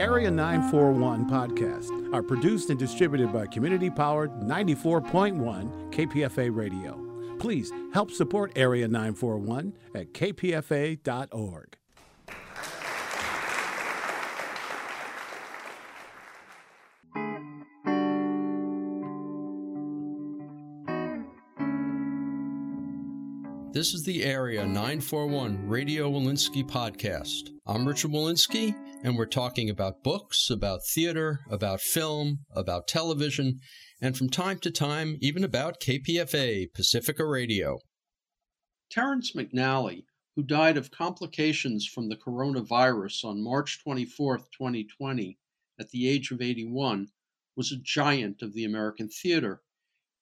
Area 941 podcasts are produced and distributed by community powered 94.1 KPFA Radio. Please help support Area 941 at kpfa.org. This is the Area 941 Radio Wolinsky podcast. I'm Richard Wolinsky, and we're talking about books, about theater, about film, about television, and from time to time, even about KPFA, Pacifica Radio. Terrence McNally, who died of complications from the coronavirus on March 24, 2020, at the age of 81, was a giant of the American theater.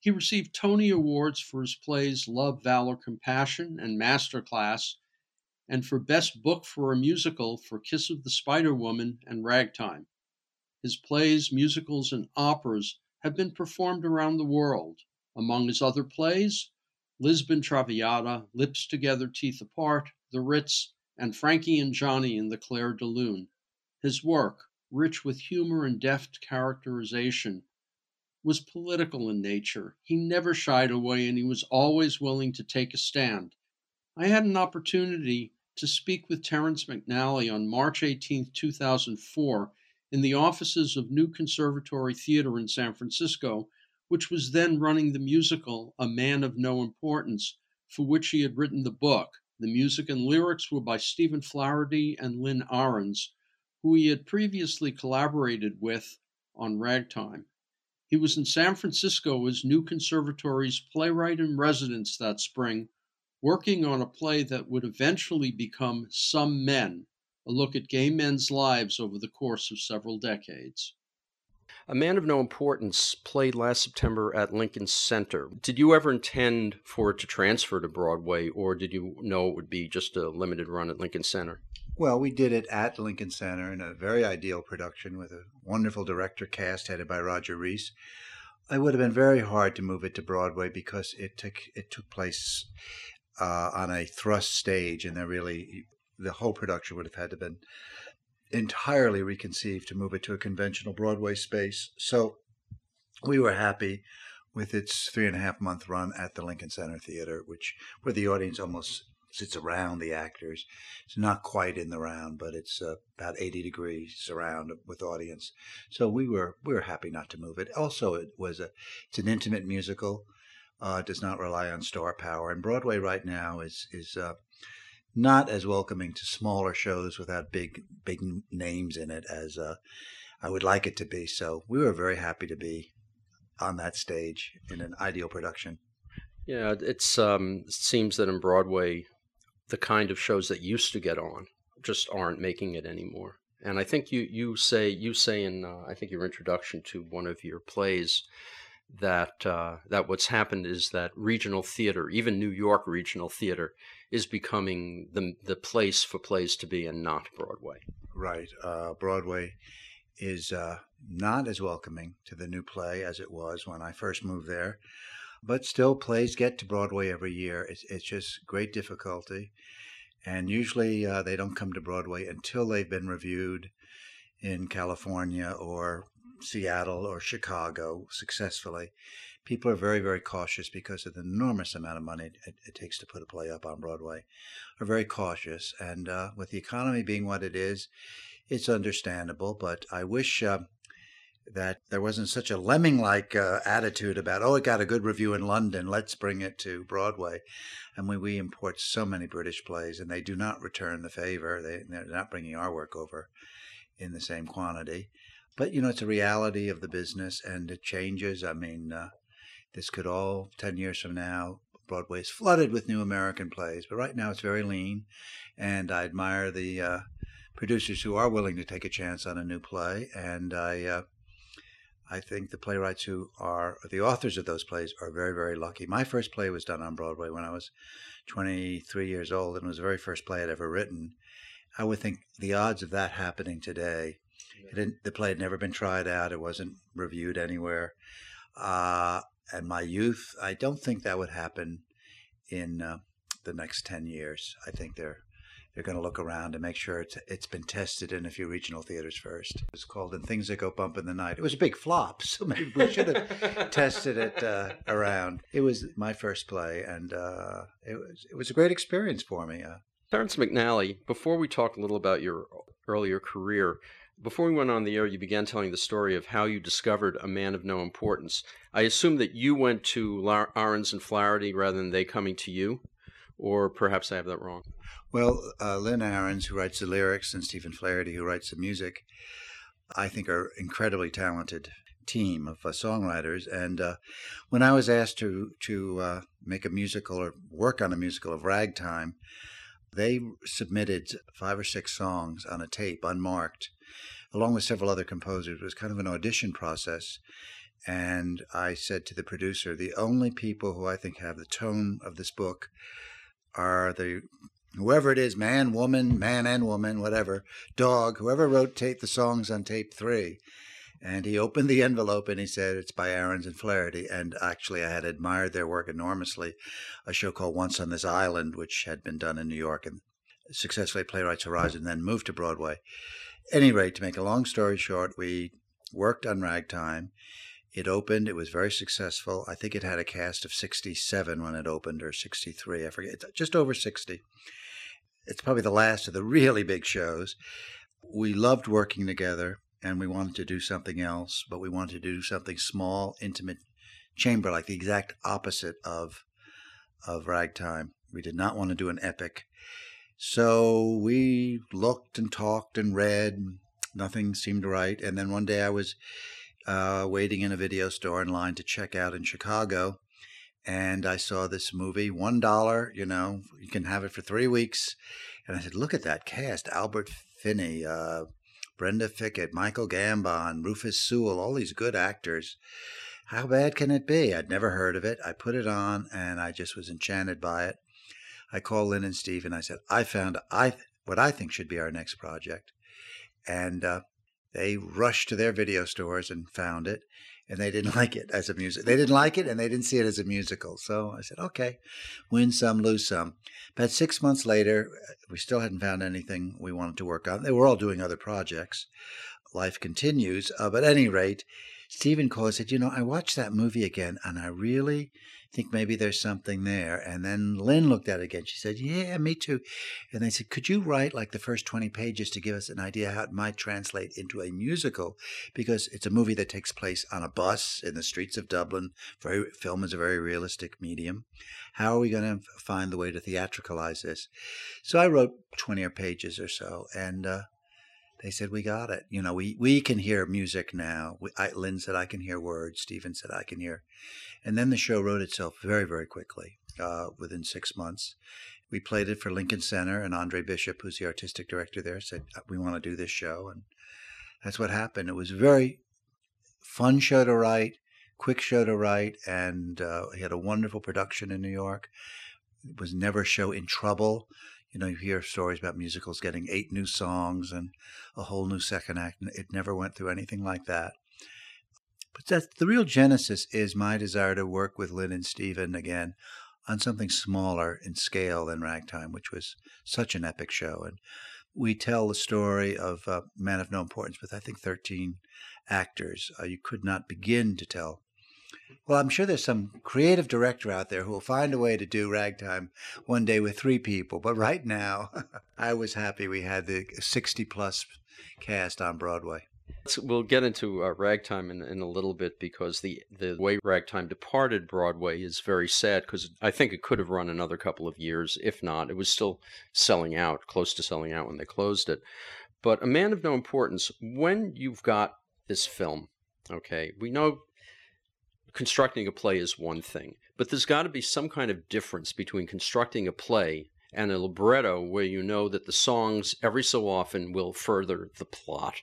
He received Tony Awards for his plays Love, Valor, Compassion and Masterclass, and for Best Book for a Musical for Kiss of the Spider Woman and Ragtime. His plays, musicals, and operas have been performed around the world. Among his other plays, Lisbon Traviata, Lips Together, Teeth Apart, The Ritz, and Frankie and Johnny in the Clair de Lune. His work, rich with humor and deft characterization, was political in nature. He never shied away and he was always willing to take a stand. I had an opportunity to speak with Terrence McNally on March 18, 2004, in the offices of New Conservatory Theater in San Francisco, which was then running the musical A Man of No Importance, for which he had written the book. The music and lyrics were by Stephen Flaherty and Lynn Ahrens, who he had previously collaborated with on Ragtime. He was in San Francisco as New Conservatory's playwright in residence that spring, working on a play that would eventually become Some Men, a look at gay men's lives over the course of several decades. A Man of No Importance played last September at Lincoln Center. Did you ever intend for it to transfer to Broadway, or did you know it would be just a limited run at Lincoln Center? Well, we did it at Lincoln Center in a very ideal production with a wonderful director cast headed by Roger Rees. It would have been very hard to move it to Broadway because it took it took place uh, on a thrust stage, and there really the whole production would have had to been entirely reconceived to move it to a conventional Broadway space. So we were happy with its three and a half month run at the Lincoln Center Theater, which where the audience almost sits around the actors. It's not quite in the round, but it's uh, about 80 degrees around with audience. So we were we were happy not to move it. Also, it was a it's an intimate musical. Uh, does not rely on star power, and Broadway right now is is uh, not as welcoming to smaller shows without big big names in it as uh, I would like it to be. So we were very happy to be on that stage in an ideal production. Yeah, it's um, it seems that in Broadway the kind of shows that used to get on just aren't making it anymore. And I think you you say you say in uh, I think your introduction to one of your plays that uh, that what's happened is that regional theater, even New York regional theater, is becoming the the place for plays to be, and not Broadway. Right, uh, Broadway is uh, not as welcoming to the new play as it was when I first moved there but still plays get to Broadway every year. It's, it's just great difficulty. And usually uh, they don't come to Broadway until they've been reviewed in California or Seattle or Chicago successfully. People are very, very cautious because of the enormous amount of money it, it takes to put a play up on Broadway. Are very cautious, and uh, with the economy being what it is, it's understandable. But I wish uh, that there wasn't such a lemming like uh, attitude about, oh, it got a good review in London, let's bring it to Broadway. And we, we import so many British plays, and they do not return the favor. They, they're not bringing our work over in the same quantity. But, you know, it's a reality of the business, and it changes. I mean, uh, this could all, 10 years from now, Broadway is flooded with new American plays. But right now it's very lean, and I admire the uh, producers who are willing to take a chance on a new play. And I uh, I think the playwrights who are the authors of those plays are very, very lucky. My first play was done on Broadway when I was 23 years old, and it was the very first play I'd ever written. I would think the odds of that happening today, the play had never been tried out, it wasn't reviewed anywhere. Uh, and my youth, I don't think that would happen in uh, the next 10 years. I think they're they're going to look around and make sure it's it's been tested in a few regional theaters first. It's called "And Things That Go Bump in the Night." It was a big flop, so maybe we should have tested it uh, around. It was my first play, and uh, it was it was a great experience for me. Uh, Terrence McNally, before we talk a little about your earlier career, before we went on the air, you began telling the story of how you discovered a man of no importance. I assume that you went to Ahrens and Flaherty rather than they coming to you, or perhaps I have that wrong. Well, uh, Lynn Ahrens, who writes the lyrics, and Stephen Flaherty, who writes the music, I think are incredibly talented team of uh, songwriters. And uh, when I was asked to to uh, make a musical or work on a musical of Ragtime, they submitted five or six songs on a tape, unmarked, along with several other composers. It was kind of an audition process. And I said to the producer, the only people who I think have the tone of this book are the whoever it is, man, woman, man and woman, whatever, dog, whoever wrote tape the songs on tape three. And he opened the envelope and he said, It's by Ahrens and Flaherty. And actually, I had admired their work enormously. A show called Once on This Island, which had been done in New York and successfully Playwrights Horizon, then moved to Broadway. Any rate, to make a long story short, we worked on Ragtime. It opened. It was very successful. I think it had a cast of 67 when it opened, or 63. I forget. It's Just over 60. It's probably the last of the really big shows. We loved working together and we wanted to do something else, but we wanted to do something small, intimate, chamber like, the exact opposite of of ragtime. We did not want to do an epic. So we looked and talked and read. Nothing seemed right. And then one day I was uh, waiting in a video store in line to check out in Chicago. And I saw this movie, one dollar, you know, you can have it for three weeks. And I said, look at that cast Albert Finney, uh, Brenda Fricker, Michael Gambon, Rufus Sewell, all these good actors. How bad can it be? I'd never heard of it. I put it on and I just was enchanted by it. I called Lynn and Steve and I said, I found I what I think should be our next project. And uh, they rushed to their video stores and found it and they didn't like it as a music. They didn't like it, and they didn't see it as a musical. So I said, okay, win some, lose some. About six months later, we still hadn't found anything we wanted to work on. They were all doing other projects. Life continues. Uh, but at any rate, Stephen and said, you know, I watched that movie again, and I really think maybe there's something there. And then Lynn looked at it again. She said, Yeah, me too. And they said, Could you write like the first 20 pages to give us an idea how it might translate into a musical? Because it's a movie that takes place on a bus in the streets of Dublin. Very, film is a very realistic medium. How are we going to find the way to theatricalize this? So I wrote 20 pages or so. And, uh, they said we got it. You know, we we can hear music now. We, I, Lynn said I can hear words. Stephen said I can hear and then the show wrote itself very, very quickly uh, within six months. We played it for Lincoln Center, and Andre Bishop, who's the artistic director there, said, uh, We want to do this show. And that's what happened. It was a very fun show to write, quick show to write, and uh, he had a wonderful production in New York. It was never a show in trouble. You know, you hear stories about musicals getting eight new songs and a whole new second act. and It never went through anything like that. But that's the real genesis is my desire to work with Lynn and Stephen again on something smaller in scale than Ragtime, which was such an epic show. And we tell the story of uh, Man of No Importance with, I think, 13 actors. Uh, you could not begin to tell. Well, I'm sure there's some creative director out there who will find a way to do Ragtime one day with three people. But right now, I was happy we had the 60 plus cast on Broadway. We'll get into uh, Ragtime in, in a little bit because the, the way Ragtime departed Broadway is very sad because I think it could have run another couple of years. If not, it was still selling out, close to selling out when they closed it. But A Man of No Importance, when you've got this film, okay, we know constructing a play is one thing, but there's got to be some kind of difference between constructing a play and a libretto where you know that the songs every so often will further the plot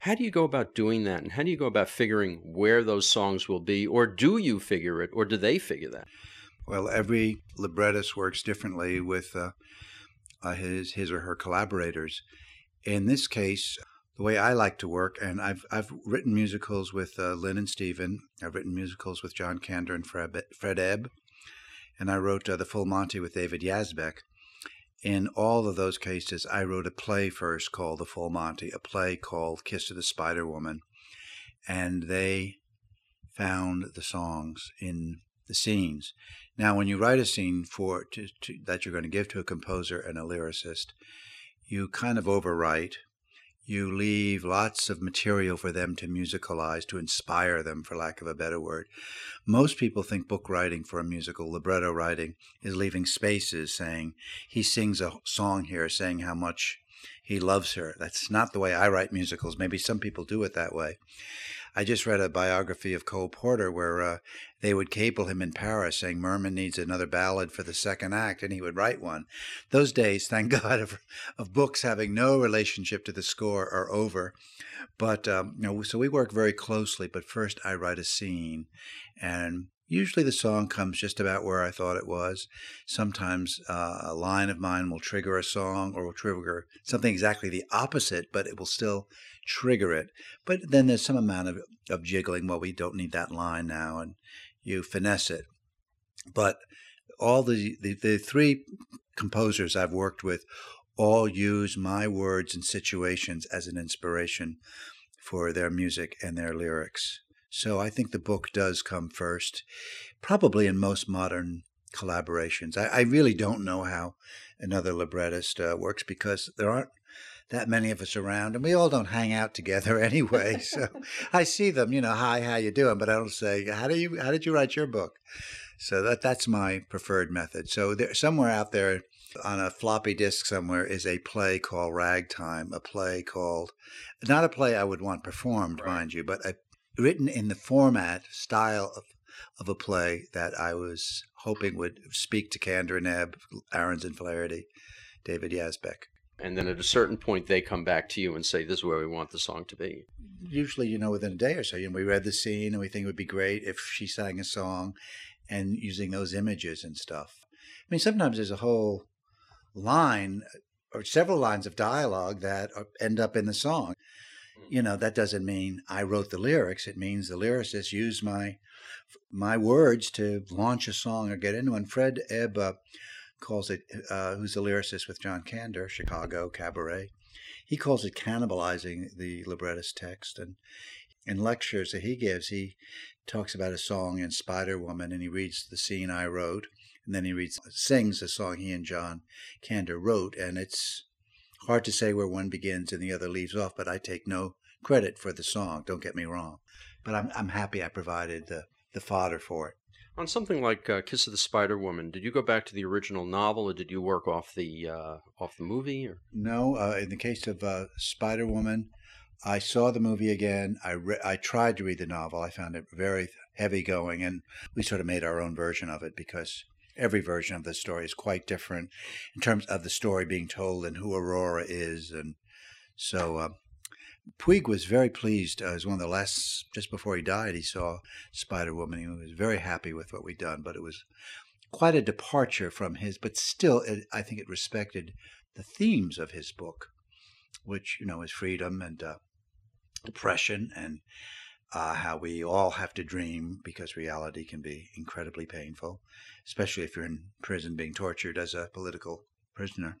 how do you go about doing that? And how do you go about figuring where those songs will be? Or do you figure it? Or do they figure that? Well, every librettist works differently with uh, uh, his, his or her collaborators. In this case, the way I like to work, and I've, I've written musicals with uh, Lynn and Stephen, I've written musicals with John Kander and Fred, Fred Ebb, and I wrote uh, The Full Monty with David Yazbek. in all of those cases, I wrote a play first called The Full Monty, a play called Kiss of the Spider Woman, and they found the songs in the scenes. Now, when you write a scene for to, to, that you're going to give to a composer and a lyricist, you kind of overwrite. You leave lots of material for them to musicalize, to inspire them, for lack of a better word. Most people think book writing for a musical, libretto writing, is leaving spaces saying, he sings a song here saying how much he loves her. That's not the way I write musicals. Maybe some people do it that way. I just read a biography of Cole Porter where uh, they would cable him in Paris saying Merman needs another ballad for the second act, and he would write one. Those days, thank God, of, of books having no relationship to the score are over. But um, you know, so we work very closely. But first, I write a scene, and Usually the song comes just about where I thought it was. Sometimes uh, a line of mine will trigger a song or will trigger something exactly the opposite, but it will still trigger it. But then there's some amount of, of jiggling. Well, we don't need that line now, and you finesse it. But all the, the, the three composers I've worked with all use my words and situations as an inspiration for their music and their lyrics. So I think the book does come first, probably in most modern collaborations. I, I really don't know how another librettist uh, works because there aren't that many of us around, and we all don't hang out together anyway. So I see them, you know, hi, how you doing? But I don't say, how do you, how did you write your book? So that that's my preferred method. So there, somewhere out there on a floppy disk somewhere is a play called Ragtime, a play called, not a play I would want performed, right. mind you, but a written in the format, style of, of a play that I was hoping would speak to Kander and Ebb, Ahrens and Flaherty, David Yazbek. And then at a certain point, they come back to you and say, "This is where we want the song to be." Mm-hmm. Usually, you know, within a day or so, you know, we read the scene and we think it would be great if she sang a song, and using those images and stuff. I mean, sometimes there's a whole line uh, or several lines of dialogue that uh, end up in the song mm. you know that doesn't mean I wrote the lyrics. It means the lyricist used my my words to launch a song or get into. And Fred Ebb uh, calls it, uh, who's a lyricist with John Kander, Chicago Cabaret. He calls it cannibalizing the librettist text. And in lectures that he gives, he talks about a song in Spider Woman, and he reads the scene I wrote, and then he reads sings a song he and John Kander wrote, and it's Hard to say where one begins and the other leaves off, but I take no credit for the song, don't get me wrong. But I'm, I'm happy I provided the, the fodder for it. On something like uh, Kiss of the Spider Woman, did you go back to the original novel, or did you work off the uh, off the movie? Or? No, uh, in the case of uh, Spider Woman, I saw the movie again. I re- I tried to read the novel. I found it very heavy going, and we sort of made our own version of it because every version of the story is quite different in terms of the story being told and who Aurora is. And so uh, Puig was very pleased. Uh, as one of the last, just before he died, he saw Spider Woman. He was very happy with what we'd done, but it was quite a departure from his, but still, it, I think it respected the themes of his book, which, you know, is freedom and uh, oppression and uh, how we all have to dream because reality can be incredibly painful, especially if you're in prison being tortured as a political prisoner.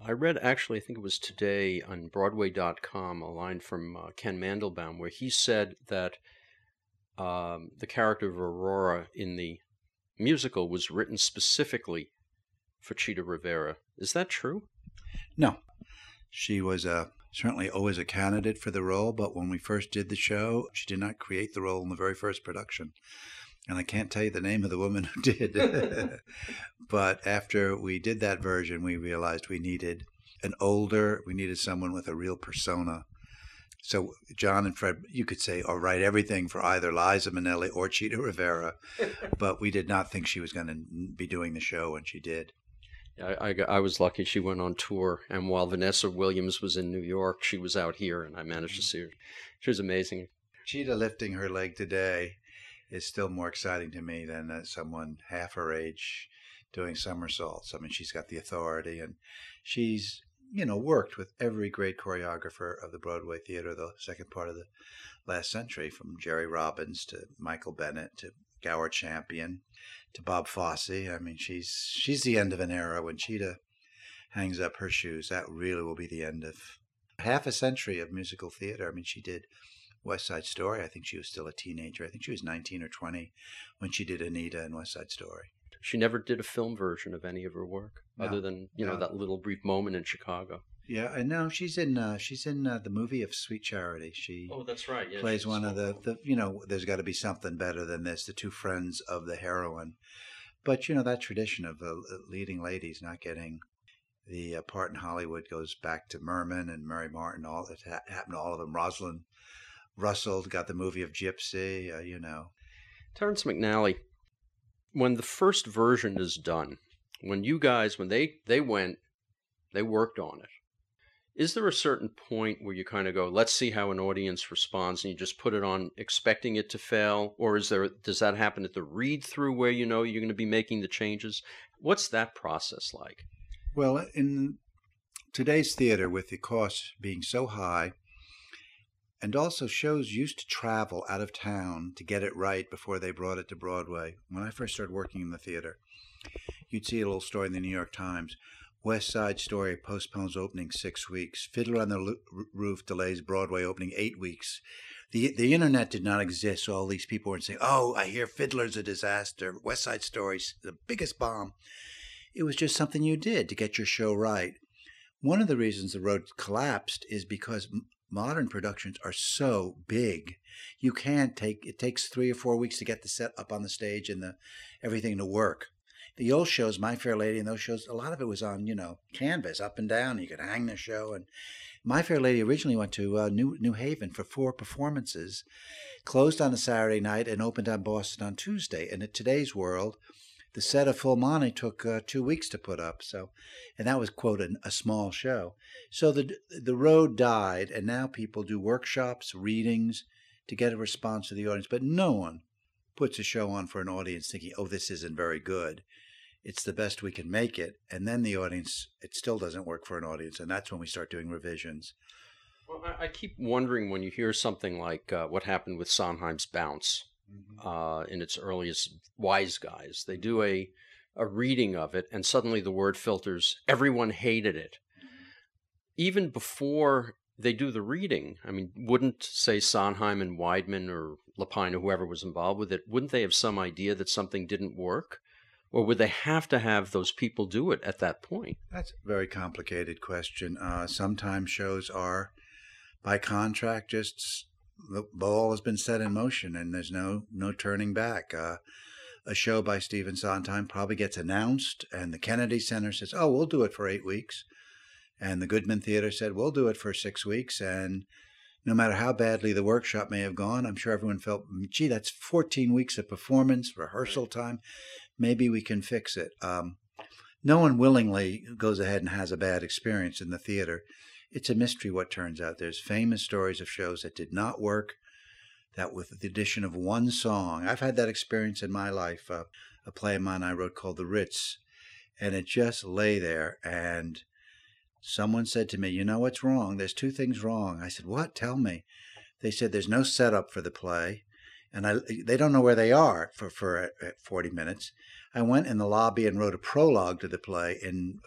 I read actually, I think it was today on Broadway.com, a line from uh, Ken Mandelbaum where he said that um, the character of Aurora in the musical was written specifically for Chita Rivera. Is that true? No. She was a certainly always a candidate for the role, but when we first did the show, she did not create the role in the very first production. And I can't tell you the name of the woman who did. but after we did that version, we realized we needed an older, we needed someone with a real persona. So John and Fred, you could say, or write everything for either Liza Minnelli or Chita Rivera, but we did not think she was going to be doing the show, and she did. I, I, I, was lucky she went on tour, and while Vanessa Williams was in New York, she was out here, and I managed to mm. see her. She was amazing. Cheetah lifting her leg today is still more exciting to me than uh, someone half her age doing somersaults. I mean, she's got the authority, and she's you know worked with every great choreographer of the Broadway theater, the second part of the last century, from Jerry Robbins to Michael Bennett to Gower Champion to Bob Fosse. I mean, she's she's the end of an era when Chita hangs up her shoes, that really will be the end of half a century of musical theater. I mean, she did West Side Story. I think she was still a teenager. I think she was 19 or 20 when she did Anita and West Side Story. She never did a film version of any of her work, No, other than you know that little brief moment in Chicago. Yeah, I know she's in. Uh, she's in uh, the movie of Sweet Charity. She Oh, that's right. Yeah, plays one of the, the. You know, there's got to be something better than this. The two friends of the heroine, but you know that tradition of uh, leading ladies not getting the uh, part in Hollywood goes back to Merman and Mary Martin. All it ha- happened to all of them. Rosalind Russell got the movie of Gypsy. Uh, you know, Terrence McNally, when the first version is done, when you guys, when they they went, they worked on it. Is there a certain point where you kind of go, let's see how an audience responds, and you just put it on expecting it to fail, or is there does that happen at the read through where you know you're going to be making the changes? What's that process like? Well, in today's theater, with the costs being so high, and also shows used to travel out of town to get it right before they brought it to Broadway. When I first started working in the theater, you'd see a little story in the New York Times. West Side Story postpones opening six weeks. Fiddler on the Lo- Roof delays Broadway opening eight weeks. The the internet did not exist, so all these people weren't saying, "Oh, I hear Fiddler's a disaster. West Side Story's the biggest bomb." It was just something you did to get your show right. One of the reasons the road collapsed is because modern productions are so big. You can't take it takes 3 or 4 weeks to get the set up on the stage and the everything to work. The old shows, My Fair Lady and those shows, a lot of it was on, you know, canvas up and down. You could hang the show and My Fair Lady originally went to uh, New New Haven for four performances, closed on a Saturday night and opened on Boston on Tuesday. And in today's world, the set of Full Monty took uh, two weeks to put up. So, and that was quote a, a small show. So the the road died, and now people do workshops, readings to get a response to the audience. But no one puts a show on for an audience thinking, "Oh, this isn't very good." It's the best we can make it, and then the audience it still doesn't work for an audience, and that's when we start doing revisions. Well, I, keep wondering when you hear something like uh, what happened with Sondheim's Bounce. Uh, in its earliest Wise Guys. They do a a reading of it, and suddenly the word filters. Everyone hated it, even before they do the reading. I mean, wouldn't say Sondheim and Weidman or Lapine or whoever was involved with it? Wouldn't they have some idea that something didn't work, or would they have to have those people do it at that point? That's a very complicated question. Uh, sometimes shows are, by contract, just the ball has been set in motion and there's no no turning back. Uh, a show by Stephen Sondheim probably gets announced, and the Kennedy Center says, "Oh, we'll do it for eight weeks," and the Goodman Theater said, "We'll do it for six weeks." And no matter how badly the workshop may have gone, I'm sure everyone felt, "Gee, that's 14 weeks of performance, rehearsal time. Maybe we can fix it." Um, no one willingly goes ahead and has a bad experience in the theater. It's a mystery what turns out. There's famous stories of shows that did not work, that with the addition of one song, I've had that experience in my life. Uh, a play of mine I wrote called The Ritz, and it just lay there. And someone said to me, You know what's wrong? There's two things wrong. I said, What? Tell me. They said, There's no setup for the play. And I, they don't know where they are for, for uh, 40 minutes. I went in the lobby and wrote a prologue to the play in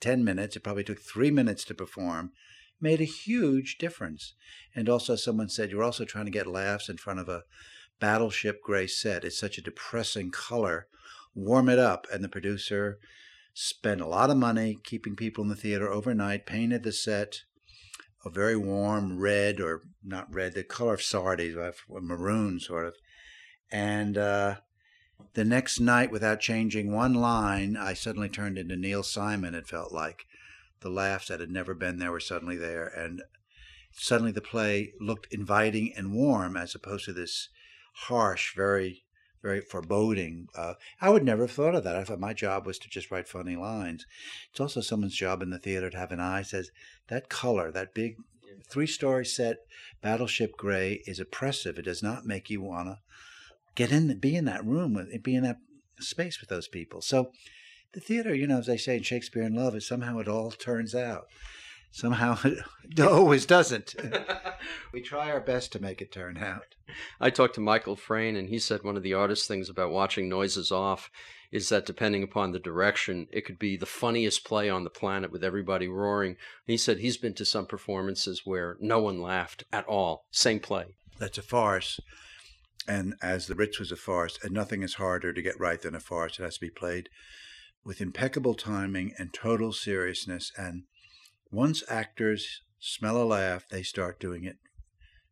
10 minutes. It probably took three minutes to perform. Made a huge difference. And also, someone said, You're also trying to get laughs in front of a battleship gray set. It's such a depressing color. Warm it up. And the producer spent a lot of money keeping people in the theater overnight, painted the set a very warm red, or not red, the color of sardines, maroon sort of. And uh, the next night, without changing one line, I suddenly turned into Neil Simon, it felt like. The laughs that had never been there were suddenly there. And suddenly the play looked inviting and warm as opposed to this harsh, very, very foreboding. Uh, I would never have thought of that. I thought my job was to just write funny lines. It's also someone's job in the theater to have an eye says that color, that big three story set, Battleship Gray, is oppressive. It does not make you want to get in, be in that room, with, be in that space with those people. So the theater, you know, as they say in Shakespeare in Love, is somehow it all turns out. somehow it always doesn't. we try our best to make it turn out. I talked to Michael Frayn, and he said one of the hardest things about watching Noises Off is that depending upon the direction, it could be the funniest play on the planet with everybody roaring. He said he's been to some performances where no one laughed at all. Same play. That's a farce. And as The Ritz was a farce, and nothing is harder to get right than a farce, it has to be played with impeccable timing and total seriousness. And once actors smell a laugh, they start doing it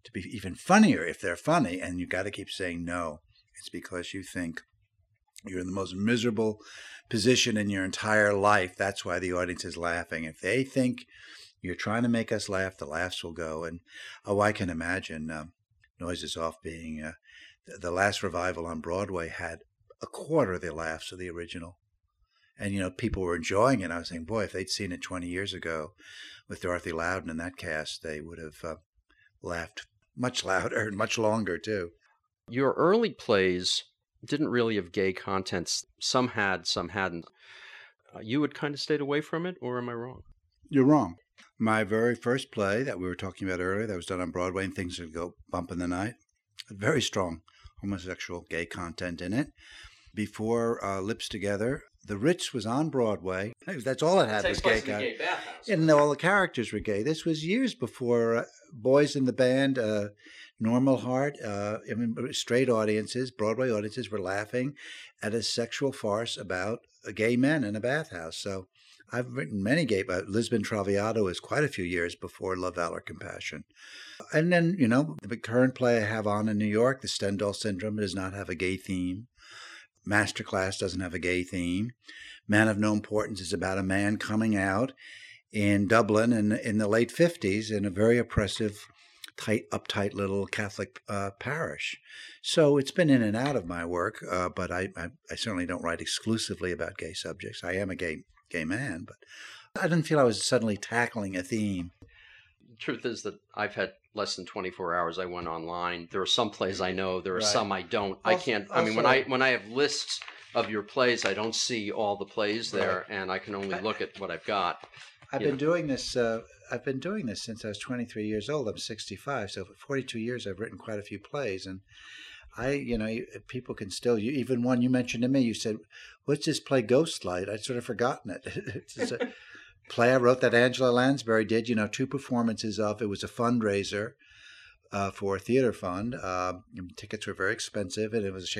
to be even funnier if they're funny. And you got to keep saying no. It's because you think you're in the most miserable position in your entire life. That's why the audience is laughing. If they think you're trying to make us laugh, the laughs will go. And oh, I can imagine uh, Noises Off being uh, the last revival on Broadway had a quarter of the laughs of the original. And, you know, people were enjoying it. I was saying, boy, if they'd seen it 20 years ago with Dorothy Loudon and that cast, they would have uh, laughed much louder and much longer, too. Your early plays didn't really have gay contents. Some had, some hadn't. Uh, you had kind of stayed away from it, or am I wrong? You're wrong. My very first play that we were talking about earlier, that was done on Broadway, and things would go bump in the night, very strong homosexual gay content in it. Before uh, Lips Together, The Ritz was on Broadway. That's all it had it was gay content. And all the characters were gay. This was years before uh, Boys in the Band, uh, Normal Heart, uh, I mean, straight audiences, Broadway audiences were laughing at a sexual farce about gay men in a bathhouse. So I've written many gay, but Lisbon Traviata is quite a few years before Love, Valor, Compassion. And then, you know, the current play I have on in New York, The Stendhal Syndrome, does not have a gay theme. Masterclass doesn't have a gay theme. Man of No Importance is about a man coming out in Dublin in, in the late 50s in a very oppressive tight, uptight little Catholic uh, parish. So it's been in and out of my work, uh, but I, I, I, certainly don't write exclusively about gay subjects. I am a gay gay man, but I didn't feel I was suddenly tackling a theme. Truth is that I've had less than 24 hours. I went online. There are some plays I know. There are right. some I don't. Also, I can't. I mean, when I when I have lists of your plays, I don't see all the plays there, right. and I can only look at what I've got. I've been know. doing this. Uh, I've been doing this since I was 23 years old. I'm 65, so for 42 years I've written quite a few plays, and I, you know, people can still. You, even one you mentioned to me, you said, "What's this play, Ghostlight?" I'd sort of forgotten it. a play I wrote that Angela Lansbury did. You know, two performances of. It was a fundraiser. Uh, for a theater fund. Uh, tickets were very expensive, and it was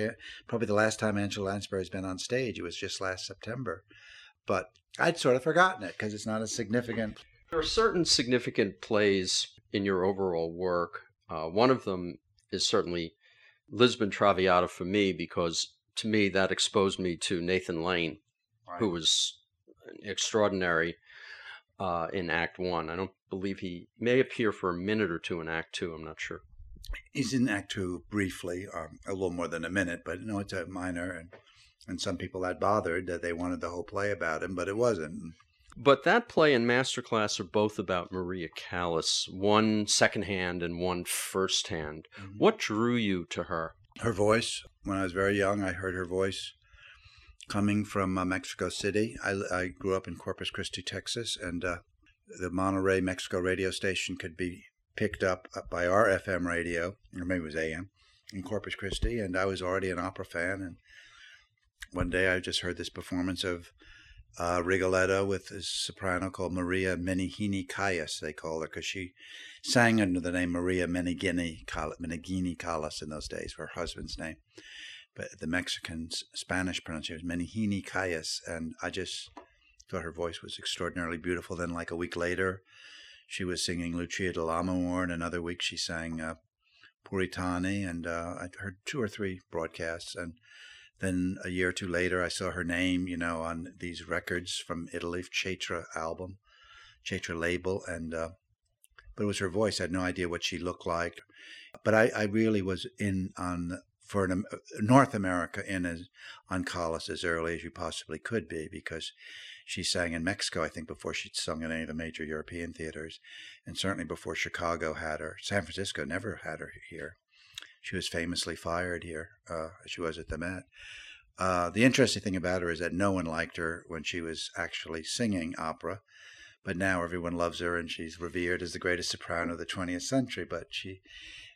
probably the last time Angela Lansbury's been on stage. It was just last September. But I'd sort of forgotten it because it's not as significant. There are certain significant plays in your overall work. Uh, one of them is certainly Lisbon Traviata for me because to me that exposed me to Nathan Lane, right. who was extraordinary uh, in Act One. I don't believe he may appear for a minute or two in Act Two. I'm not sure. He's in Act Two briefly, um, a little more than a minute, but no, it's a minor, and and some people that bothered that they wanted the whole play about him, but it wasn't. But that play and Masterclass are both about Maria Callas, one secondhand and one firsthand. Mm-hmm. What drew you to her? Her voice. When I was very young, I heard her voice coming from uh, Mexico City. I, I, grew up in Corpus Christi, Texas, and uh, the Monterrey, Mexico radio station could be picked up uh, by our FM radio, or maybe it was AM, in Corpus Christi, and I was already an opera fan. And one day I just heard this performance of uh, Rigoletto with a soprano called Maria Meneghini Callas, they call her, because she sang under the name Maria Meneghini, Meneghini Callas in those days, her husband's name. But the Mexican Spanish pronunciation was Meneghini Callas, and I just thought her voice was extraordinarily beautiful. Then, like a week later, she was singing Lucia di Lammermoor, and another week she sang uh, Puritani, and uh, I heard two or three broadcasts, and then a year or two later, I saw her name, you know, on these records from Italy, Cetra album, Cetra label, and uh, but it was her voice. I had no idea what she looked like, but I, I really was in on for an, North America in as on Callas as early as you possibly could be because she sang in Mexico, I think, before she'd sung in any of the major European theaters, and certainly before Chicago had her. San Francisco never had her here. She was famously fired here. Uh, she was at the Met. Uh, the interesting thing about her is that no one liked her when she was actually singing opera, but now everyone loves her and she's revered as the greatest soprano of the 20th century. But she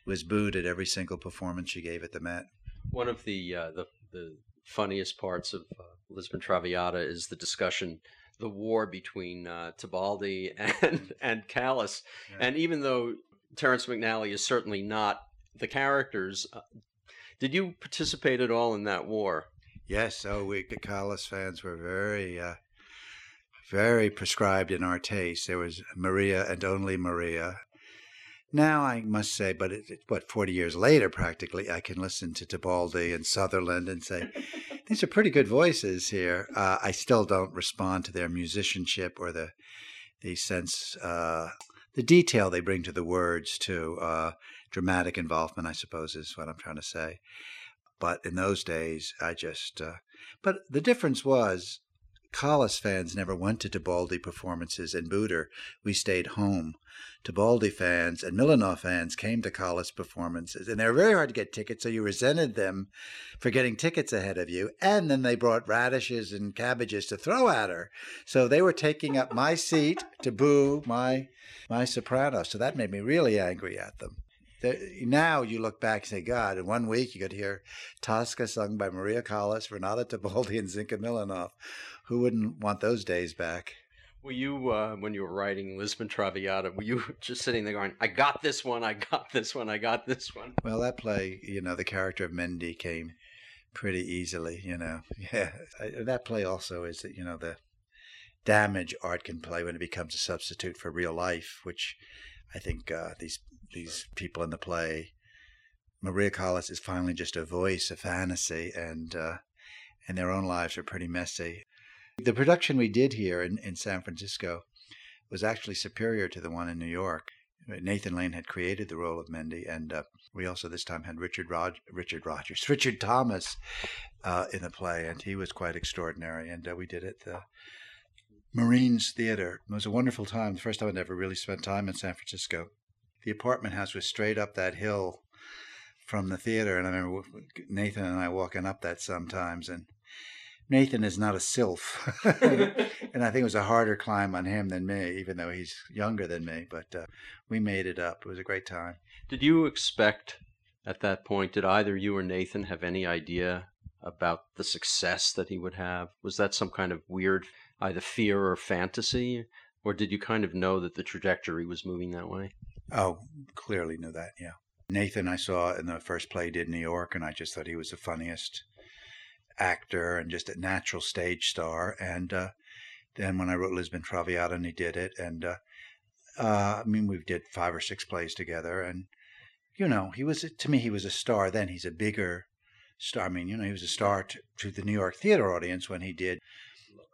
was booed at every single performance she gave at the Met. One of the uh, the, the funniest parts of uh, Lisbon Traviata is the discussion, the war between uh, Tebaldi and and Callas, yeah. and even though Terrence McNally is certainly not the characters, uh, did you participate at all in that war? Yes. Oh, we the Callas fans were very uh, very prescribed in our taste. There was Maria and only Maria. Now I must say, but it, it, what forty years later, practically, I can listen to Tebaldi and Sutherland and say, these are pretty good voices here. Uh, I still don't respond to their musicianship or the the sense, uh, the detail they bring to the words To Uh, dramatic involvement, I suppose, is what I'm trying to say. But in those days, I just. Uh, but the difference was Callas fans never went to Tebaldi performances in Buder. We stayed home. Tebaldi fans and Milanov fans came to Callas performances, and they were very hard to get tickets, so you resented them for getting tickets ahead of you. And then they brought radishes and cabbages to throw at her. So they were taking up my seat to boo my my soprano. So that made me really angry at them now you look back and say, God, in one week you could hear Tosca sung by Maria Callas, Renata Tebaldi, and Zinka Milanov. Who wouldn't want those days back? Were you, uh, when you were writing Lisbon Traviata, were you just sitting there going, I got this one, I got this one, I got this one? Well, that play, you know, the character of Mendy came pretty easily, you know. Yeah. I, that play also is that, you know, the damage art can play when it becomes a substitute for real life, which I think uh, these these people in the play. Maria Callas is finally just a voice, a fantasy, and uh, and their own lives are pretty messy. The production we did here in, in San Francisco was actually superior to the one in New York. Nathan Lane had created the role of Mendy, and uh, we also this time had Richard Rog- Richard Rogers, Richard Thomas uh, in the play, and he was quite extraordinary. And uh, we did it the Marines Theater. It was a wonderful time. The first time I'd ever really spent time in San Francisco the apartment house was straight up that hill from the theater, and I remember Nathan and I walking up that sometimes, and Nathan is not a sylph, and I think it was a harder climb on him than me, even though he's younger than me. But uh, we made it up. It was a great time. Did you expect at that point? Did either you or Nathan have any idea about the success that he would have? Was that some kind of weird either fear or fantasy, or did you kind of know that the trajectory was moving that way? Oh, clearly knew that. Yeah. Nathan, I saw in the first play did New York, and I just thought he was the funniest actor and just a natural stage star. And uh, then when I wrote Lisbon Traviata, and he did it, and uh, uh, I mean, we've did five or six plays together, and you know, he was to me he was a star. Then he's a bigger star. I mean, you know, he was a star to, to the New York theater audience when he did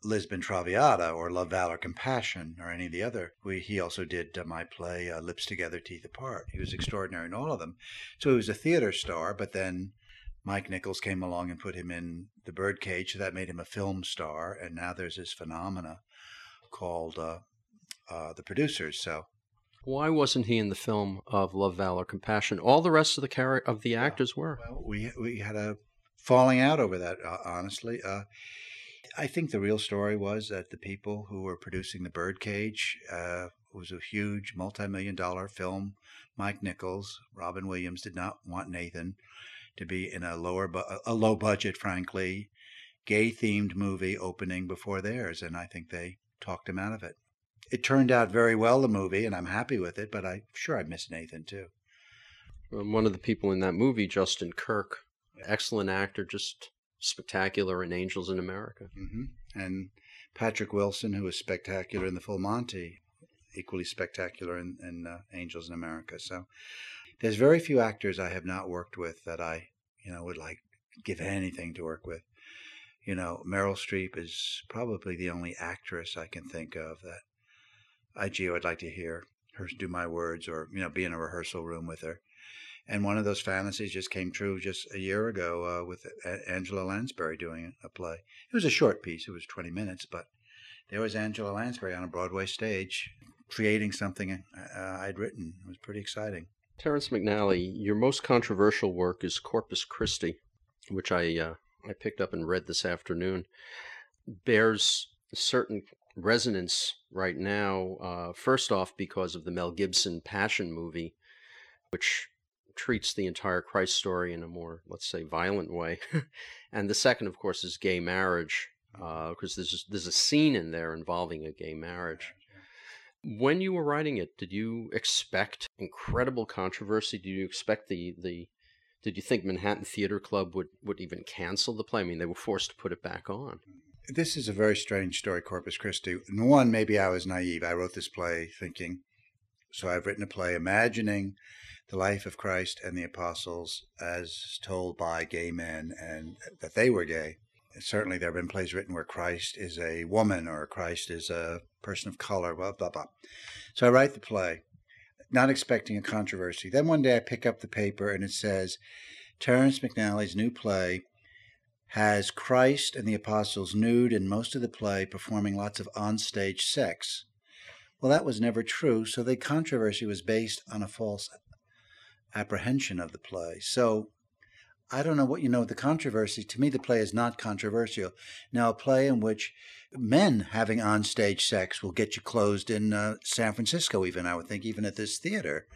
Lisbon Traviata or Love, Valor, Compassion or any of the other. We, he also did uh, my play uh, Lips Together, Teeth Apart. He was extraordinary in all of them. So he was a theater star, but then Mike Nichols came along and put him in The Birdcage. So that made him a film star. And now there's this phenomena called uh, uh The Producers. So why wasn't he in the film of Love, Valor, Compassion? All the rest of the char- of the actors were. Well, we we had a falling out over that. Uh, honestly, uh, I think the real story was that the people who were producing The Birdcage uh, was a huge multi million dollar film. Mike Nichols, Robin Williams did not want Nathan to be in a lower, bu- a low budget, frankly, gay themed movie opening before theirs, and I think they talked him out of it. It turned out very well, the movie, and I'm happy with it. But I'm sure I miss Nathan too. one of the people in that movie, Justin Kirk, excellent actor, just spectacular in Angels in America. Mm-hmm. And Patrick Wilson, who was spectacular in The Full Monty, equally spectacular in, in uh, Angels in America. So there's very few actors I have not worked with that I, you know, would like give anything to work with. You know, Meryl Streep is probably the only actress I can think of that I, gee, I'd like to hear her do my words or, you know, be in a rehearsal room with her. And one of those fantasies just came true just a year ago uh, with Angela Lansbury doing a play. It was a short piece, it was 20 minutes, but there was Angela Lansbury on a Broadway stage creating something uh, I'd written. It was pretty exciting. Terrence McNally, your most controversial work is Corpus Christi, which I uh, I picked up and read this afternoon. Bears a certain resonance right now. Uh, first off, because of the Mel Gibson Passion movie, which treats the entire Christ story in a more, let's say, violent way. and the second, of course, is gay marriage, because uh, there's there's a scene in there involving a gay marriage. When you were writing it, did you expect incredible controversy? Did you expect the the did you think Manhattan Theater Club would, would even cancel the play? I mean, they were forced to put it back on. This is a very strange story, Corpus Christi. one, maybe I was naive. I wrote this play thinking, so I've written a play imagining the life of Christ and the apostles as told by gay men and that they were gay. Certainly, there have been plays written where Christ is a woman or Christ is a person of color, blah, blah, blah. So I write the play, not expecting a controversy. Then one day I pick up the paper and it says Terrence McNally's new play has Christ and the apostles nude in most of the play, performing lots of onstage sex. Well, that was never true, so the controversy was based on a false apprehension of the play. So I don't know what you know the controversy. To me, the play is not controversial. Now, a play in which men having onstage sex will get you closed in uh, San Francisco, even, I would think, even at this theater.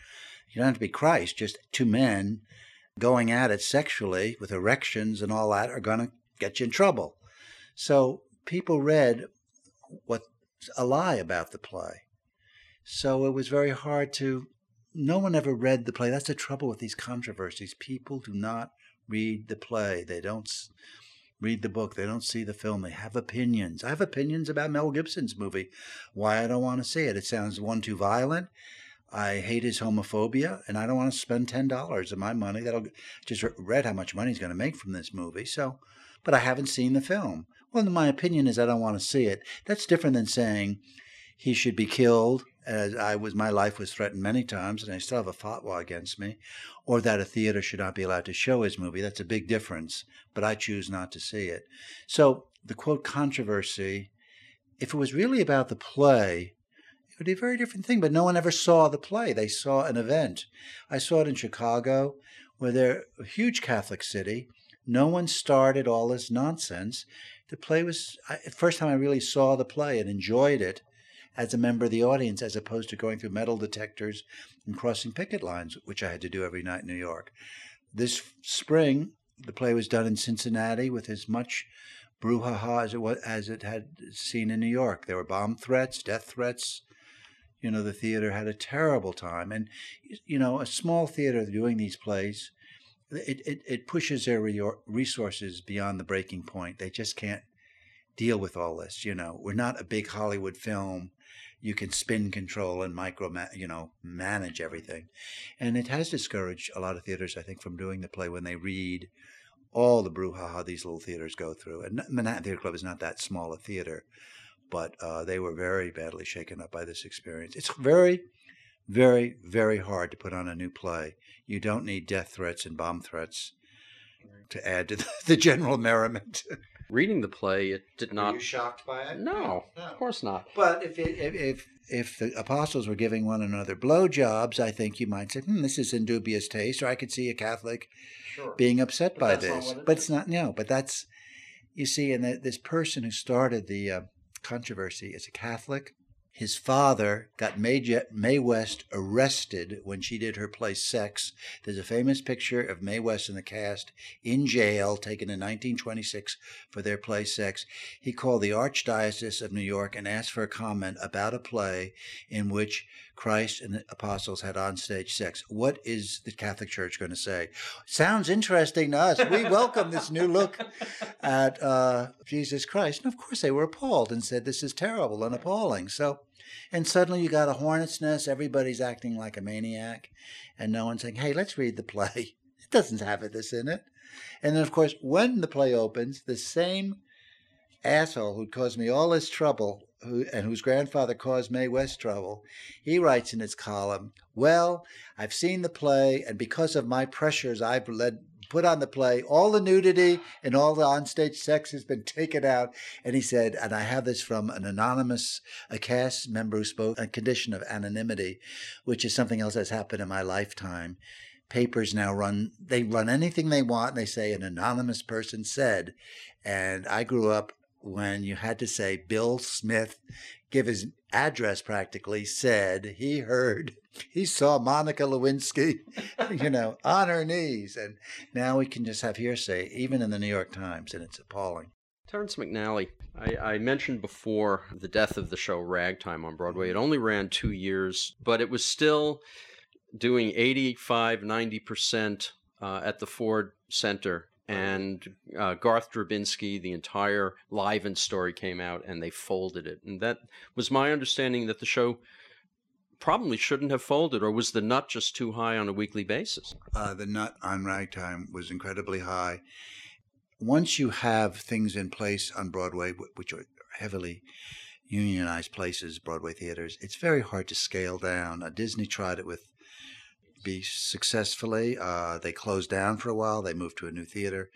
You don't have to be Christ, just two men going at it sexually with erections and all that are going to get you in trouble. So people read what a lie about the play. So it was very hard to no one ever read the play. That's the trouble with these controversies. People do not read the play. They don't read the book. They don't see the film. They have opinions. I have opinions about Mel Gibson's movie. Why I don't want to see it. It sounds one too violent. I hate his homophobia, and I don't want to spend ten dollars of my money. That'll just read how much money he's going to make from this movie. So, but I haven't seen the film. Well, my opinion is I don't want to see it. That's different than saying he should be killed as I was my life was threatened many times, and I still have a fatwa against me, or that a theater should not be allowed to show his movie. That's a big difference, but I choose not to see it. So the quote controversy, if it was really about the play, it would be a very different thing. But no one ever saw the play; they saw an event. I saw it in Chicago, where they're a huge Catholic city. No one started all this nonsense. The play was the first time I really saw the play and enjoyed it as a member of the audience as opposed to going through metal detectors and crossing picket lines, which I had to do every night in New York. This spring, the play was done in Cincinnati with as much brouhaha as it was, as it had seen in New York. There were bomb threats, death threats. You know, the theater had a terrible time, and you know, a small theater doing these plays, it it, it pushes their resources beyond the breaking point. They just can't deal with all this. You know, we're not a big Hollywood film you can spin control and micro, you know, manage everything. And it has discouraged a lot of theaters, I think, from doing the play when they read all the brouhaha these little theaters go through. And Manhattan Theater Club is not that small a theater, but uh, they were very badly shaken up by this experience. It's very, very, very hard to put on a new play. You don't need death threats and bomb threats to add to the, the general merriment. reading the play, it did not. Were you shocked by it? No, no. of course not. But if, it, if if if the apostles were giving one another blowjobs, I think you might say, "Hmm, this is in dubious taste," or I could see a Catholic sure. being upset but by this. It but is. it's not. No, but that's you see, and this person who started the uh, controversy is a Catholic his father got Mae, West arrested when she did her play Sex. There's a famous picture of Mae West and the cast in jail, taken in 1926 for their play Sex. He called the Archdiocese of New York and asked for a comment about a play in which Christ and the apostles had on stage sex. What is the Catholic Church going to say? Sounds interesting to us. We welcome this new look at uh, Jesus Christ. And of course, they were appalled and said, This is terrible and appalling. So, and suddenly you got a hornet's nest. Everybody's acting like a maniac, and no one's saying, "Hey, let's read the play." It doesn't have this in it. And then, of course, when the play opens, the same asshole who caused me all this trouble, who, and whose grandfather caused Mae West trouble, he writes in his column, "Well, I've seen the play, and because of my pressures, I've led put on the play. All the nudity and all the onstage sex has been taken out. And he said, and I have this from an anonymous, a cast member who spoke, a condition of anonymity, which is something else that's happened in my lifetime. Papers now run, they run anything they want. And they say an anonymous person said. And I grew up when you had to say Bill Smith give his address practically said he heard he saw Monica Lewinsky, you know, on her knees. And now we can just have hearsay, even in the New York Times, and it's appalling. Terrence McNally, I, I, mentioned before the death of the show Ragtime on Broadway. It only ran two years, but it was still doing 85, 90% uh, at the Ford Center. And uh, Garth Drabinsky, the entire Livent story came out and they folded it. And that was my understanding that the show probably shouldn't have folded, or was the nut just too high on a weekly basis? Uh, the nut on Ragtime was incredibly high. Once you have things in place on Broadway, which are heavily unionized places, Broadway theaters, it's very hard to scale down. Uh, Disney tried it with be successfully. Uh, they closed down for a while. They moved to a new theater.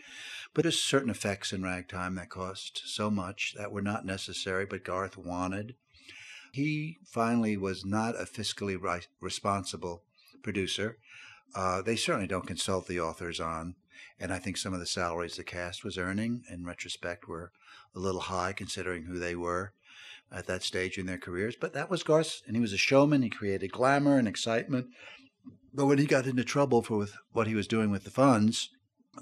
But there's certain effects in ragtime that cost so much that were not necessary, but Garth wanted. He finally was not a fiscally right, responsible producer. Uh, they certainly don't consult the authors on, and I think some of the salaries the cast was earning, in retrospect, were a little high considering who they were at that stage in their careers. But that was Garth, and he was a showman. He created glamour and excitement. But when he got into trouble for with what he was doing with the funds,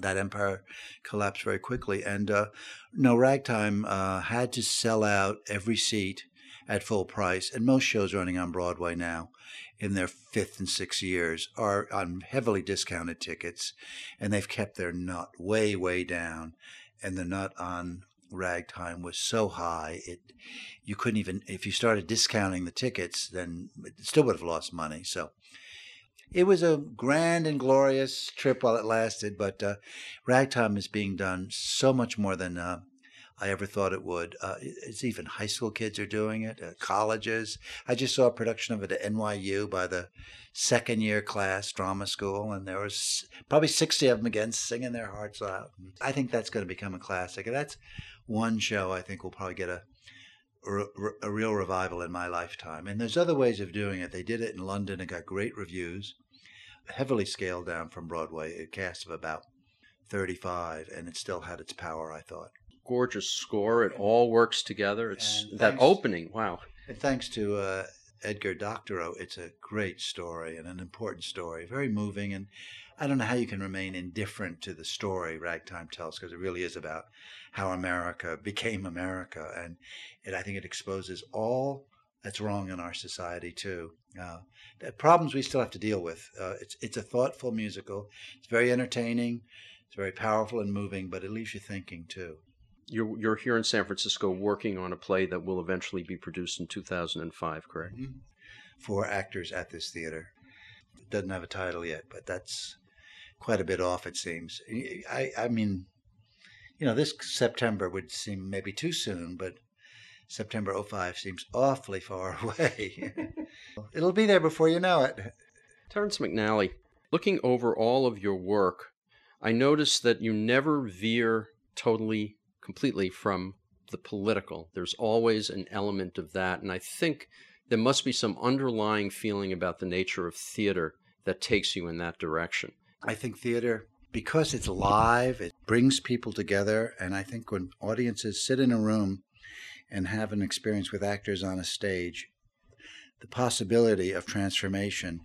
that empire collapsed very quickly. And uh, no, Ragtime uh, had to sell out every seat at full price. And most shows running on Broadway now in their fifth and sixth years are on heavily discounted tickets, and they've kept their nut way, way down. And the nut on ragtime was so high it you couldn't even if you started discounting the tickets then it still would have lost money so it was a grand and glorious trip while it lasted but uh, ragtime is being done so much more than uh, I ever thought it would. Uh, it's even high school kids are doing it, uh, colleges. I just saw a production of it at NYU by the second year class drama school, and there was probably 60 of them again singing their hearts out. I think that's going to become a classic. And that's one show I think will probably get a a real revival in my lifetime. And there's other ways of doing it. They did it in London and got great reviews, heavily scaled down from Broadway, a cast of about 35, and it still had its power, I thought gorgeous score. It all works together. It's and that thanks, opening. Wow. And thanks to uh, Edgar Doctorow, it's a great story and an important story, very moving. And I don't know how you can remain indifferent to the story Ragtime tells, because it really is about how America became America, and it, I think it exposes all that's wrong in our society too. Uh, the problems we still have to deal with. Uh, it's it's a thoughtful musical. It's very entertaining. It's very powerful and moving, but it leaves you thinking too you're you're here in San Francisco working on a play that will eventually be produced in 2005, correct? Mm-hmm. Four actors at this theater. It doesn't have a title yet, but that's quite a bit off, it seems. I, I mean, you know, this September would seem maybe too soon, but September 05 seems awfully far away. It'll be there before you know it. Terrence McNally, looking over all of your work, I noticed that you never veer totally completely from the political. There's always an element of that. And I think there must be some underlying feeling about the nature of theater that takes you in that direction. I think theater, because it's live, brings people together. And I think when audiences sit in a room and have an experience with actors on a stage, the possibility of transformation,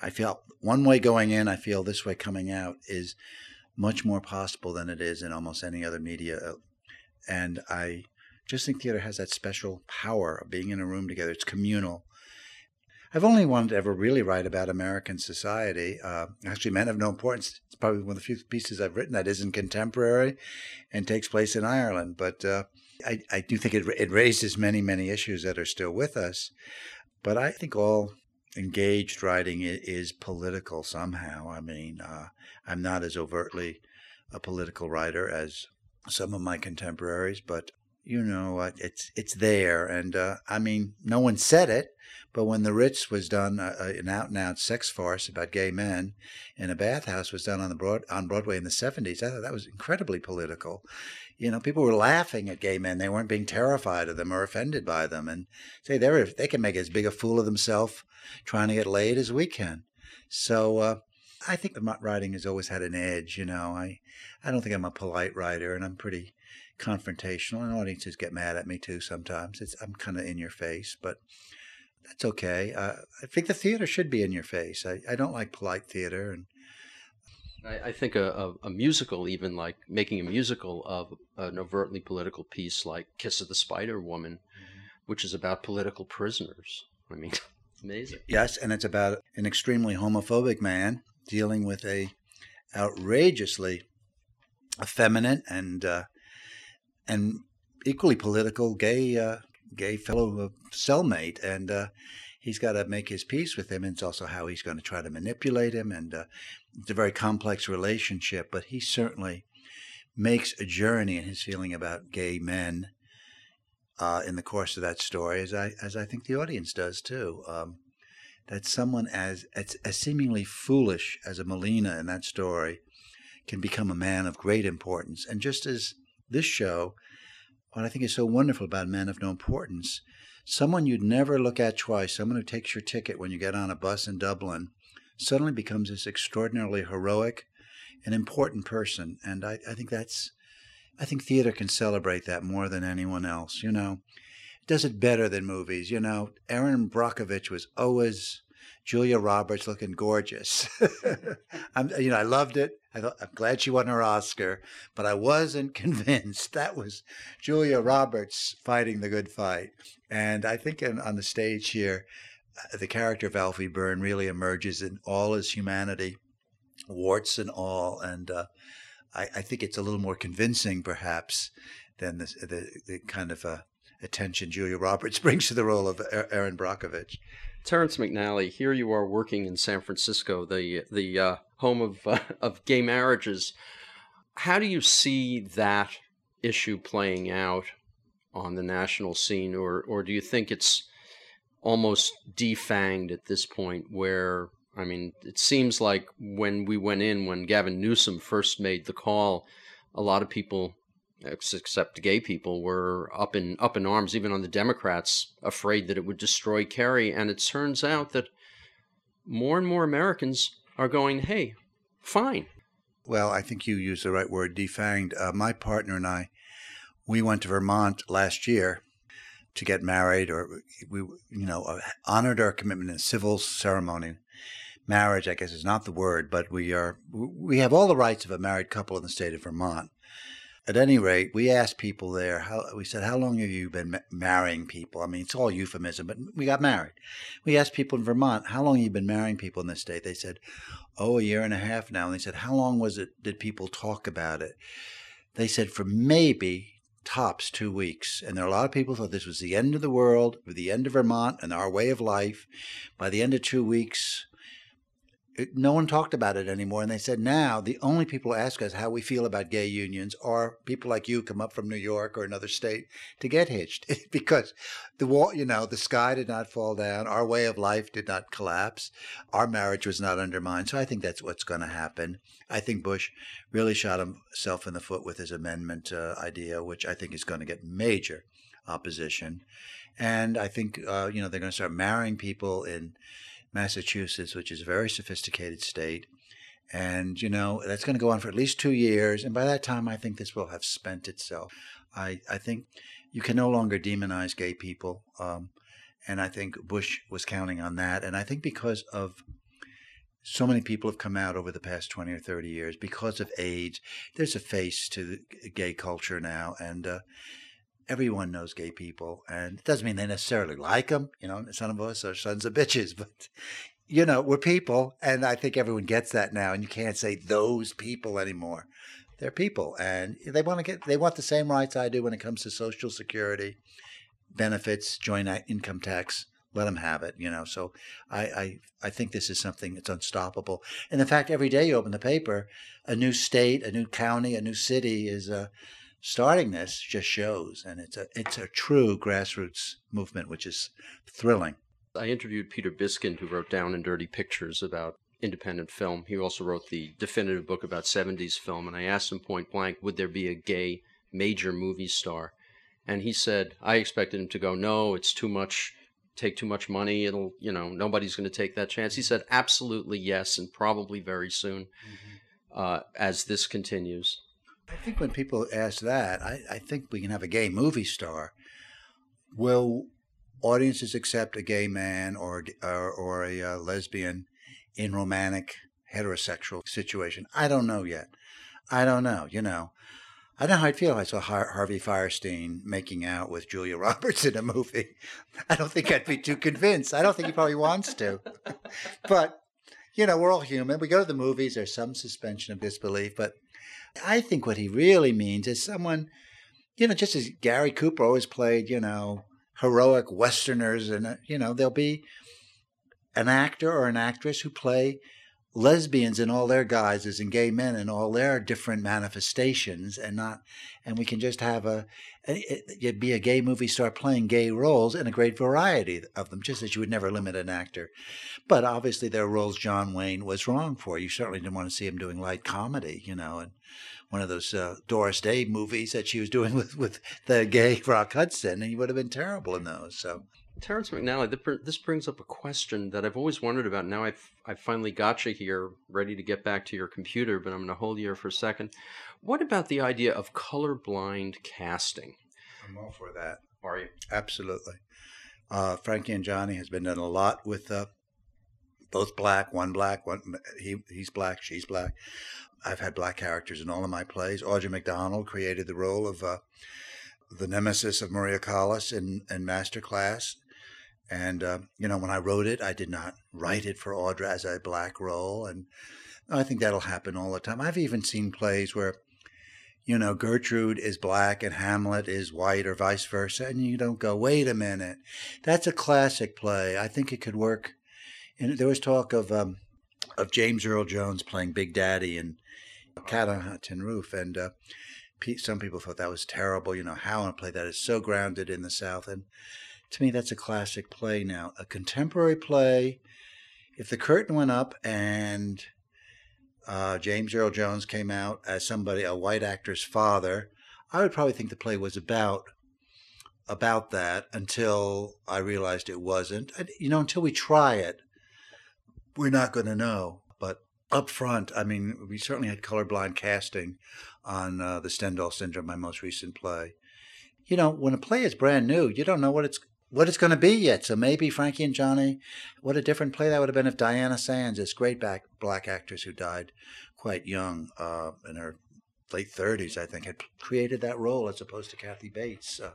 I feel one way going in, I feel this way coming out is much more possible than it is in almost any other media and I just think theater has that special power of being in a room together. It's communal. I've only wanted to ever really write about American society. Uh, actually, Men of No Importance. It's probably one of the few pieces I've written that isn't contemporary and takes place in Ireland. But uh, I, I, do think it, it raises many, many issues that are still with us. But I think all engaged writing is political somehow. I mean, uh, I'm not as overtly a political writer as some of my contemporaries, but you know, it's it's there, and uh, I mean, no one said it, but when The Ritz was done, uh, uh an out and out sex farce about gay men in a bathhouse was done on the broad on Broadway in the seventies. I thought that was incredibly political. You know, people were laughing at gay men; they weren't being terrified of them or offended by them, and say they they can make as big a fool of themselves trying to get laid as we can. So uh, I think the writing has always had an edge. You know, I I don't think I'm a polite writer, and I'm pretty confrontational, and audiences get mad at me too sometimes. It's, I'm kind of in your face, but that's okay. Uh, I think the theater should be in your face. I, I don't like polite theater, and I, I think a, a, a, musical, even like making a musical of an overtly political piece like Kiss of the Spider Woman, mm-hmm. which is about political prisoners. I mean, it's amazing. Yes, and it's about an extremely homophobic man dealing with a outrageously effeminate and uh, and equally political gay uh, gay fellow uh, cellmate, and uh, he's got to make his peace with him. And it's also how he's going to try to manipulate him, and uh, it's a very complex relationship. But he certainly makes a journey in his feeling about gay men uh, in the course of that story, as I as I think the audience does too. Um, that someone as, as as seemingly foolish as a Molina in that story can become a man of great importance, and just as this show, what I think is so wonderful about Men of No Importance, someone you'd never look at twice, someone who takes your ticket when you get on a bus in Dublin, suddenly becomes this extraordinarily heroic and important person. And I, I think that's, I think theater can celebrate that more than anyone else. You know, it does it better than movies. You know, Erin Brockovich was always Julia Roberts looking gorgeous. You know, I loved it. I thought, I'm glad she won her Oscar, but I wasn't convinced that was Julia Roberts fighting the good fight. And I think in, on the stage here, uh, the character of Alfie Byrne really emerges in all his humanity, warts and all. And uh, I, I, think it's a little more convincing, perhaps, than the, the, the kind of uh, attention Julia Roberts brings to the role of Erin Brockovich. Terrence McNally, here you are working in San Francisco, the the uh, home of uh, of gay marriages. How do you see that issue playing out on the national scene, or or do you think it's almost defanged at this point? Where I mean, it seems like when we went in, when Gavin Newsom first made the call, a lot of people except gay people, were up in up in arms, even on the Democrats, afraid that it would destroy Kerry. And it turns out that more and more Americans are going, "Hey, fine." Well, I think you used the right word, defanged. Uh, my partner and I, we went to Vermont last year to get married, or we, you know, uh, honored our commitment in civil ceremony. Marriage, I guess, is not the word, but we are we have all the rights of a married couple in the state of Vermont. At any rate, we asked people there, how, we said, How long have you been ma- marrying people? I mean, it's all euphemism, but we got married. We asked people in Vermont, How long have you been marrying people in this state? They said, Oh, a year and a half now. And they said, How long was it, did people talk about it? They said, For maybe tops two weeks. And there are a lot of people thought this was the end of the world, the end of Vermont and our way of life. By the end of two weeks, it, no one talked about it anymore. And they said now the only people who ask us how we feel about gay unions are people like you come up from New York or another state to get hitched because the wall, you know, the sky did not fall down. Our way of life did not collapse. Our marriage was not undermined. So I think that's what's going to happen. I think Bush really shot himself in the foot with his amendment uh, idea, which I think is going to get major opposition. And I think, uh, you know, they're going to start marrying people in Massachusetts, which is a very sophisticated state. And, you know, that's going to go on for at least two years. And by that time, I think this will have spent itself. I, I think you can no longer demonize gay people. Um, and I think Bush was counting on that. And I think because of so many people have come out over the past 20 or 30 years because of AIDS, there's a face to gay culture now. And, uh, everyone knows gay people, and it doesn't mean they necessarily like them. You know, some of us are sons of bitches, but you know, we're people, and I think everyone gets that now. And you can't say those people anymore. They're people, and they want to get they want the same rights I do when it comes to Social Security, benefits, joint income tax. Let them have it, you know. So I, I I think this is something that's unstoppable. And in fact, every day you open the paper, a new state, a new county, a new city is uh, starting this just shows, and it's a it's a true grassroots movement, which is thrilling. I interviewed Peter Biskind, who wrote Down and Dirty Pictures about independent film. He also wrote the definitive book about 70s film, and I asked him point blank, would there be a gay major movie star? And he said, I expected him to go, no, it's too much, take too much money. It'll, you know, nobody's going to take that chance. He said, absolutely yes, and probably very soon mm-hmm. uh, as this continues. I think when people ask that, I, I think we can have a gay movie star. Will audiences accept a gay man or or, or a uh, lesbian in romantic heterosexual situation? I don't know yet. I don't know. You know, I don't know how I'd feel if I saw Har- Harvey Fierstein making out with Julia Roberts in a movie. I don't think I'd be too convinced. I don't think he probably wants to. but you know, we're all human. We go to the movies. There's some suspension of disbelief, but I think what he really means is someone, you know, just as Gary Cooper always played, you know, heroic Westerners, and, uh, you know, there'll be an actor or an actress who play lesbians in all their guises and gay men in all their different manifestations and not and we can just have a, a be a gay movie star playing gay roles in a great variety of them just as you would never limit an actor but obviously there are roles john wayne was wrong for you certainly didn't want to see him doing light comedy you know and one of those uh, Doris Day movies that she was doing with, with the gay Rock Hudson, and he would have been terrible in those. So Terrence McNally, this brings up a question that I've always wondered about. Now I've I finally got you here, ready to get back to your computer, but I'm going to hold you here for a second. What about the idea of colorblind casting? I'm all for that. Are you? Absolutely. Uh, Frankie and Johnny has been done a lot with uh, both black, one black, one he he's black, she's black. I've had black characters in all of my plays. Audra McDonald created the role of uh, the nemesis of Maria Callas in, in Master Class. And, uh, you know, when I wrote it, I did not write it for Audra as a black role. And I think that'll happen all the time. I've even seen plays where, you know, Gertrude is black and Hamlet is white or vice versa. And you don't go, wait a minute. That's a classic play. I think it could work. And there was talk of, um, of James Earl Jones playing Big Daddy in Cat on a Tin Roof. And, uh, some people thought that was terrible. You know, how a play that is so grounded in the South. And to me, that's a classic play now. A contemporary play, if the curtain went up and uh, James Earl Jones came out as somebody, a white actor's father, I would probably think the play was about about that until I realized it wasn't. And, you know, until we try it, we're not going to know. But up front, I mean, we certainly had colorblind casting on uh, the Stendhal Syndrome, my most recent play. You know, when a play is brand new, you don't know what it's what it's going to be yet. So maybe Frankie and Johnny, what a different play that would have been if Diana Sands, this great back, black actress who died quite young uh, in her late 30s, I think, had created that role as opposed to Kathy Bates. Uh,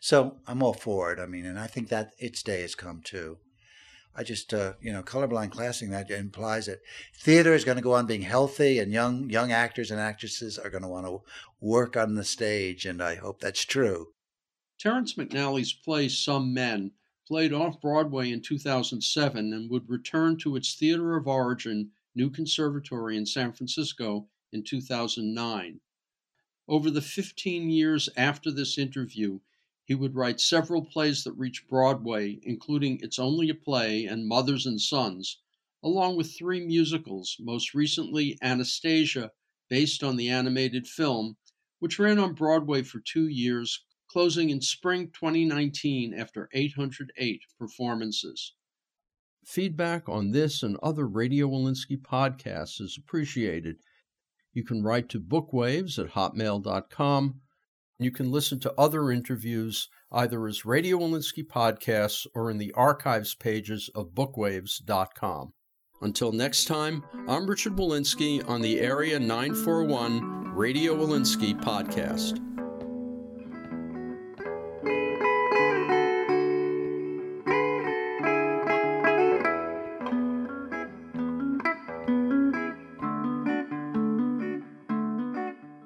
so I'm all for it. I mean, and I think that its day has come too. I just, uh, you know, colorblind classing that implies that theater is going to go on being healthy, and young young actors and actresses are going to want to work on the stage, and I hope that's true. Terrence McNally's play Some Men played off Broadway in 2007 and would return to its theater of origin, New Conservatory in San Francisco, in 2009. Over the 15 years after this interview, he would write several plays that reached Broadway, including It's Only a Play and Mothers and Sons, along with three musicals, most recently Anastasia, based on the animated film, which ran on Broadway for two years, closing in spring 2019 after 808 performances. Feedback on this and other Radio Wolinsky podcasts is appreciated. You can write to bookwaves at hotmail.com. You can listen to other interviews either as Radio Wolinsky podcasts or in the archives pages of bookwaves.com. Until next time, I'm Richard Wolinsky on the Area 941 Radio Wolinsky podcast.